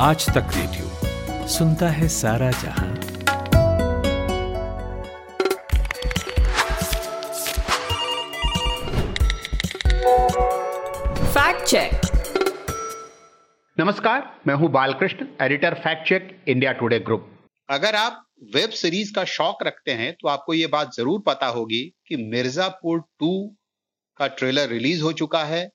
आज तक रेडियो। सुनता है सारा जहाँ। फैक्ट चेक नमस्कार मैं हूँ Balakrishna editor fact check India Today group अगर आप वेब सीरीज़ का शौक रखते हैं तो आपको ये बात ज़रूर पता होगी कि मिर्जापुर टू का ट्रेलर रिलीज़ हो चुका है।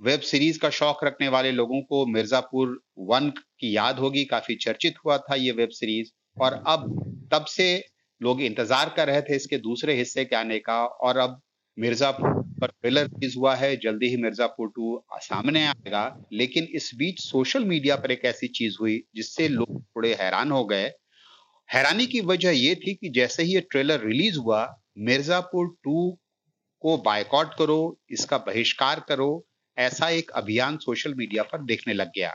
वेब सीरीज़ का शौक रखने वाले लोगों को मिर्जापुर वन की याद होगी, काफ़ी चर्चित हुआ था ये वेब सीरीज़। और अब, तब से लोग इंतज़ार कर रहे थे इसके दूसरे हिस्से के आने का, और अब मिर्जापुर पर ट्रेलर रिलीज़ हुआ है, जल्दी ही मिर्जापुर टू सामने आएगा। लेकिन इस बीच सोशल मीडिया पर एक ऐसी चीज़ हुई, जिससे लोग थोड़े हैरान हो गए। हैरानी की वजह यह थी कि जैसे ही ये ट्रेलर रिलीज़ हुआ, मिर्जापुर टू को बायकॉट करो, इसका बहिष्कार करो ऐसा एक अभियान सोशल मीडिया पर देखने लग गया।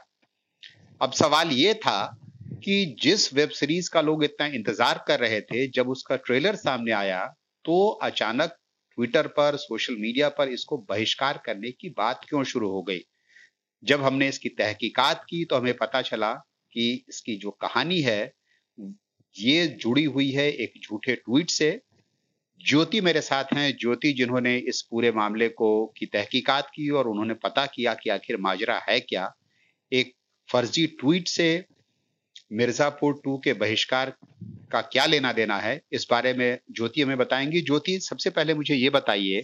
अब सवाल ये था कि जिस वेब सीरीज़ का लोग इतना इंतज़ार कर रहे थे, जब उसका ट्रेलर सामने आया तो अचानक ट्विटर पर, सोशल मीडिया पर इसको बहिष्कार करने की बात क्यों शुरू हो गई? जब हमने इसकी तहकीकात की तो हमें पता चला कि इसकी जो कहानी है, ये जुड़ी हुई है एक झूठे ट्वीट से ज्योति मेरे साथ हैं। ज्योति जिन्होंने इस पूरे मामले को की तहकीकात की और उन्होंने पता किया कि आखिर माजरा है क्या। एक फर्जी ट्वीट से मिर्जापुर टू के बहिष्कार का क्या लेना देना है, इस बारे में ज्योति हमें बताएँगी। ज्योति, सबसे पहले मुझे ये बताइए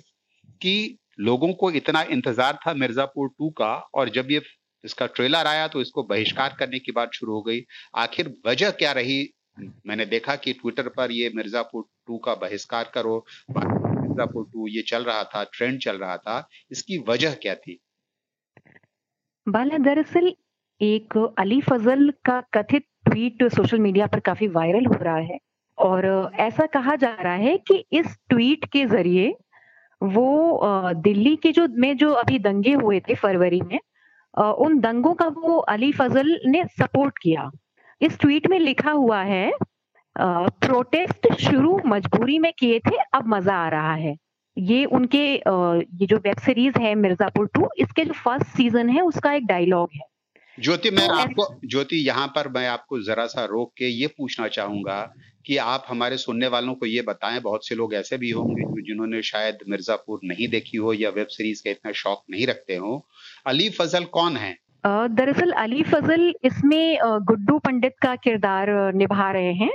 कि लोगों को इतना इंतज़ार था मिर्जापुर टू का और जब ये इसका ट्रेलर आया तो इसको बहिष्कार करने की बात शुरू हो गई। आखिर वजह क्या रही? मैंने देखा कि ट्विटर पर ये मिर्जापुर टू का बहिष्कार करो, मिर्जापुर टू ये चल रहा था ट्रेंड चल रहा था, इसकी वजह क्या थी? बाला, दरअसल एक अली फजल का कथित ट्वीट सोशल मीडिया पर काफ़ी वायरल हो रहा है और ऐसा कहा जा रहा है कि इस ट्वीट के ज़रिए वो दिल्ली के जो, में जो अभी दंगे हुए थे फरवरी में उन दंगों का वो अली फजल ने सपोर्ट किया। इस ट्वीट में लिखा हुआ है प्रोटेस्ट शुरू मजबूरी में किए थे अब मज़ा आ रहा है। ये उनके ये जो वेब सीरीज़ है मिर्जापुर टू इसके जो फ़र्स्ट सीज़न है उसका एक डायलॉग है। ज्योति मैं तो आपको ज्योति यहाँ पर मैं आपको जरा सा रोक के ये पूछना चाहूँगा कि आप हमारे सुनने वालों को ये बताएँ बहुत से लोग ऐसे भी होंगे जो जिन्होंने शायद मिर्जापुर नहीं देखी हो या वेब सीरीज़ का इतना शौक नहीं रखते हो। अली फजल कौन है? दरअसल अली फजल इसमें गुड्डू पंडित का किरदार निभा रहे हैं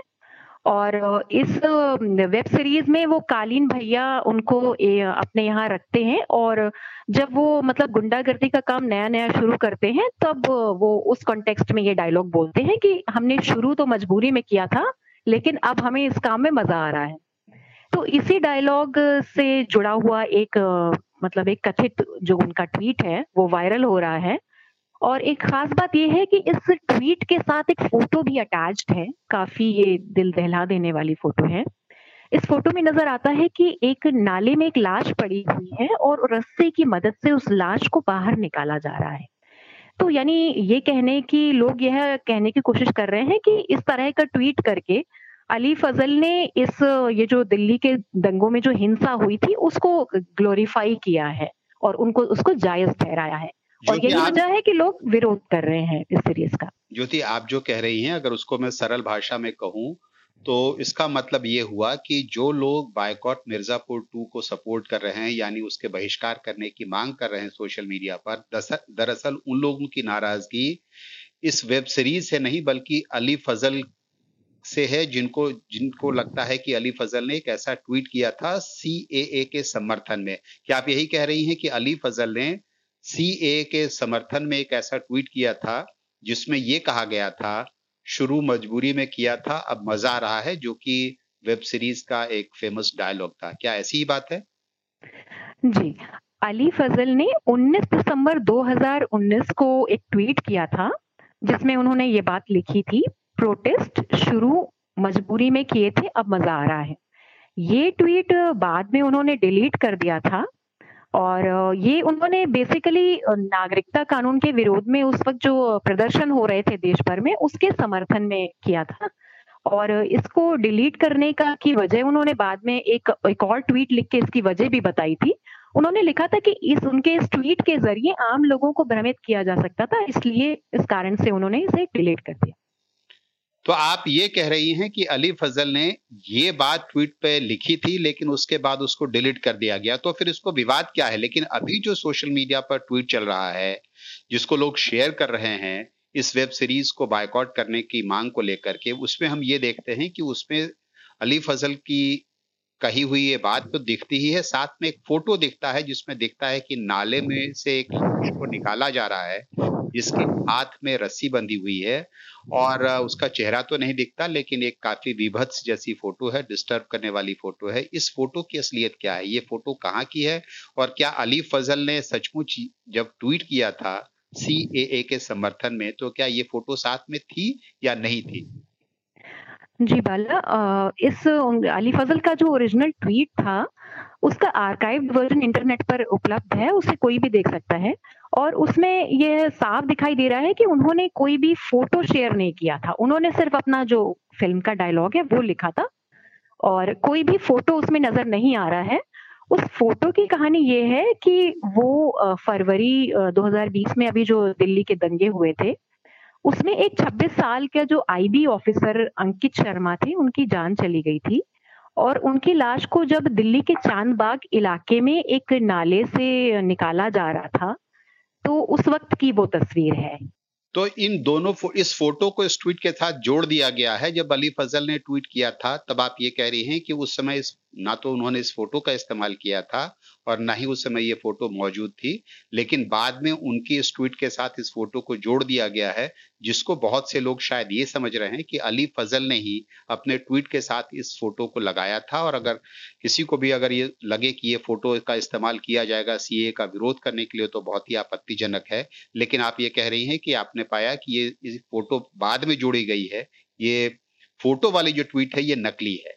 और इस वेब सीरीज़ में वो कालीन भैया उनको अपने यहाँ रखते हैं और जब वो मतलब गुंडागर्दी का काम नया नया शुरू करते हैं तब वो उस कॉन्टेक्स्ट में ये डायलॉग बोलते हैं कि हमने शुरू तो मजबूरी में किया था लेकिन अब हमें इस काम में मज़ा आ रहा है। तो इसी डायलॉग से जुड़ा हुआ एक मतलब एक कथित जो उनका ट्वीट है वो वायरल हो रहा है और एक खास बात यह है कि इस ट्वीट के साथ एक फ़ोटो भी अटैच्ड है। काफ़ी ये दिल दहला देने वाली फ़ोटो है। इस फ़ोटो में नज़र आता है कि एक नाले में एक लाश पड़ी हुई है और रस्से की मदद से उस लाश को बाहर निकाला जा रहा है। तो यानी ये कहने की लोग यह कहने की कोशिश कर रहे हैं कि इस तरह का ट्वीट करके अली फजल ने इस, ये जो दिल्ली के दंगों में जो हिंसा हुई थी, उसको ग्लोरीफाई किया है और उनको, उसको जायज़ ठहराया है। और यही वजह है कि लोग विरोध कर रहे हैं इस सीरीज़ का। ज्योति आप जो कह रही हैं अगर उसको मैं सरल भाषा में कहूँ तो इसका मतलब ये हुआ कि जो लोग बायकॉट मिर्जापुर टू को सपोर्ट कर रहे हैं यानी उसके बहिष्कार करने की मांग कर रहे हैं सोशल मीडिया पर दरअसल उन लोगों की नाराज़गी इस वेब सीरीज़ से नहीं बल्कि अली फजल से है जिनको जिनको लगता है कि अली फजल ने एक ऐसा ट्वीट किया था सी के समर्थन में। क्या आप यही कह रही हैं कि अली फजल ने सीए के समर्थन में एक ऐसा ट्वीट किया था, जिसमें यह कहा गया था, शुरू मजबूरी में किया था, अब मज़ा आ रहा है, जो कि वेब सीरीज़ का एक फ़ेमस डायलॉग था। क्या ऐसी ही बात है? जी, अली फजल ने 19 दिसंबर 2019 को एक ट्वीट किया था, जिसमें उन्होंने ये बात लिखी थी, प्रोटेस्ट शुरू मजबूरी में किए थे, अब मज़ा आ रहा है। ये ट्वीट बाद में उन्होंने डिलीट कर दिया था और ये उन्होंने बेसिकली नागरिकता कानून के विरोध में उस वक्त जो प्रदर्शन हो रहे थे देश भर में, उसके समर्थन में किया था। और इसको डिलीट करने का की वजह उन्होंने बाद में एक एक और ट्वीट लिख के इसकी वजह भी बताई थी। उन्होंने लिखा था कि इस, उनके इस ट्वीट के ज़रिए आम लोगों को भ्रमित किया जा सकता था, इसलिए इस कारण से उन्होंने इसे डिलीट कर दिया। तो आप ये कह रही हैं कि अली फजल ने ये बात ट्वीट पे लिखी थी, लेकिन उसके बाद उसको डिलीट कर दिया गया। तो फिर इसको विवाद क्या है? लेकिन अभी जो सोशल मीडिया पर ट्वीट चल रहा है, जिसको लोग शेयर कर रहे हैं, इस वेब सीरीज़ को बायकॉट करने की मांग को लेकर के, उसमें हम ये देखते हैं कि उसमें अली फजल की कही हुई ये बात तो दिखती ही है। साथ में एक फ़ोटो दिखता है, जिसमें दिखता है कि नाले में से एक को निकाला जा रहा है। जिसके हाथ में रस्सी बंधी हुई है और उसका चेहरा तो नहीं दिखता, लेकिन एक काफ़ी विभत्स जैसी फ़ोटो है, डिस्टर्ब करने वाली फ़ोटो है। इस फ़ोटो की असलियत क्या है? ये फ़ोटो कहाँ की है? और क्या अली फजल ने सचमुच जब ट्वीट किया था सी ए के समर्थन में तो क्या ये फ़ोटो साथ में थी या नहीं थी? जी बाला इस अली फजल का जो ओरिजिनल ट्वीट था, उसका आर्काइव वर्जन इंटरनेट पर उपलब्ध है, उसे कोई भी देख सकता है। और उसमें यह साफ़ दिखाई दे रहा है कि उन्होंने कोई भी फ़ोटो शेयर नहीं किया था। उन्होंने सिर्फ़ अपना जो फ़िल्म का डायलॉग है, वो लिखा था। और कोई भी फ़ोटो उसमें नज़र नहीं आ रहा है। उस फ़ोटो की कहानी ये है कि वो फरवरी 2020 में अभी जो दिल्ली के दंगे हुए थे, उसमें एक 26 साल का जो आईबी ऑफिसर अंकित शर्मा थे, उनकी जान चली गई थी। और उनकी लाश को जब दिल्ली के चांदबाग इलाके में एक नाले से निकाला जा रहा था तो उस वक्त की वो तस्वीर है। तो इन दोनों फो, इस फ़ोटो को इस ट्वीट के साथ जोड़ दिया गया है। जब अली फजल ने ट्वीट किया था तब आप ये कह रही हैं कि उस समय इस ना तो उन्होंने इस फ़ोटो का इस्तेमाल किया था और ना ही उस समय ये फ़ोटो मौजूद थी, लेकिन बाद में उनकी इस ट्वीट के साथ इस फ़ोटो को जोड़ दिया गया है, जिसको बहुत से लोग शायद ये समझ रहे हैं कि अली फजल ने ही अपने ट्वीट के साथ इस फ़ोटो को लगाया था। और अगर किसी को भी अगर ये लगे कि ये फ़ोटो का इस्तेमाल किया जाएगा सीए का विरोध करने के लिए तो बहुत ही आपत्तिजनक है। लेकिन आप ये कह रही हैं कि आपने पाया कि ये फ़ोटो बाद में जोड़ी गई है, ये फ़ोटो वाली जो ट्वीट है, ये नकली है।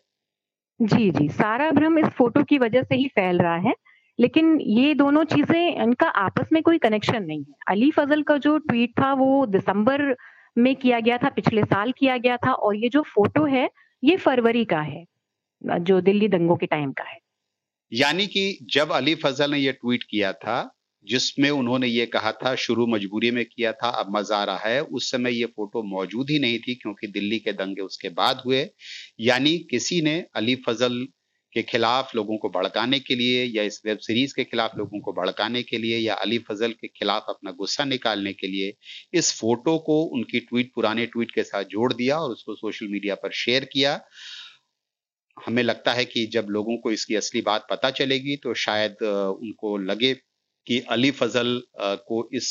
जी जी। सारा भ्रम इस फ़ोटो की वजह से ही फैल रहा है, लेकिन ये दोनों चीज़ें, इनका आपस में कोई कनेक्शन नहीं है। अली फजल का जो ट्वीट था, वो दिसंबर में किया गया था, पिछले साल किया गया था, और ये जो फ़ोटो है, ये फरवरी का है, जो दिल्ली दंगों के टाइम का है। यानी कि जब अली फजल ने ये ट्वीट किया था जिसमें उन्होंने ये कहा था, शुरू मजबूरी में किया था, अब मज़ा आ रहा है। उस समय ये फ़ोटो मौजूद ही नहीं थी, क्योंकि दिल्ली के दंगे उसके बाद हुए। यानी किसी ने अली फजल के खिलाफ लोगों को भड़काने के लिए, या इस वेब सीरीज़ के खिलाफ लोगों को भड़काने के लिए, या अली फजल के खिलाफ अपना गुस्सा निकालने के लिए, इस फ़ोटो को उनकी ट्वीट, पुराने ट्वीट के साथ जोड़ दिया और उसको सोशल मीडिया पर शेयर किया। हमें लगता है कि जब लोगों को इसकी असली बात पता चलेगी तो शायद उनको लगे कि अली फजल को इस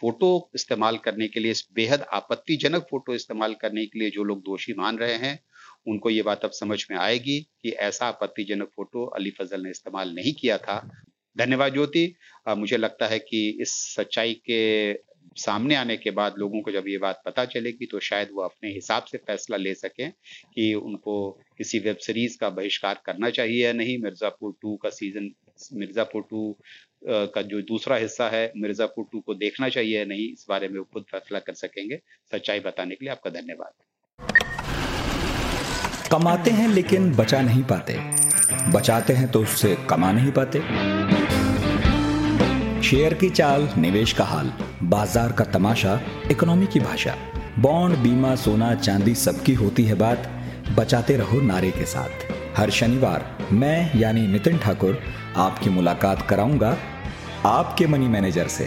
फ़ोटो इस्तेमाल करने के लिए, इस बेहद आपत्तिजनक फ़ोटो इस्तेमाल करने के लिए जो लोग दोषी मान रहे हैं, उनको ये बात अब समझ में आएगी कि ऐसा आपत्तिजनक फ़ोटो अली फजल ने इस्तेमाल नहीं किया था। धन्यवाद ज्योति। मुझे लगता है कि इस सच्चाई के सामने आने के बाद लोगों को जब ये बात पता चलेगी तो शायद वो अपने हिसाब से फैसला ले सकें कि उनको किसी वेब सीरीज़ का बहिष्कार करना चाहिए या नहीं। मिर्जापुर टू का सीज़न, मिर्जापुर टू का जो दूसरा हिस्सा है मिर्जापुर टू को देखना चाहिए नहीं, इस बारे में वो खुद फैसला कर सकेंगे। सच्चाई बताने के लिए आपका धन्यवाद। कमाते हैं लेकिन बचा नहीं पाते। बचाते हैं तो उससे कमा नहीं पाते। शेयर की चाल, निवेश का हाल, बाज़ार का तमाशा, इकोनॉमी की भाषा। बॉन्ड, बीमा, सोना, चांदी सबकी होती है बात। बचाते रहो नारे के साथ। हर शनिवार मैं यानी नितिन ठाकुर आपकी मुलाकात कराऊँगा आपके मनी मैनेजर से।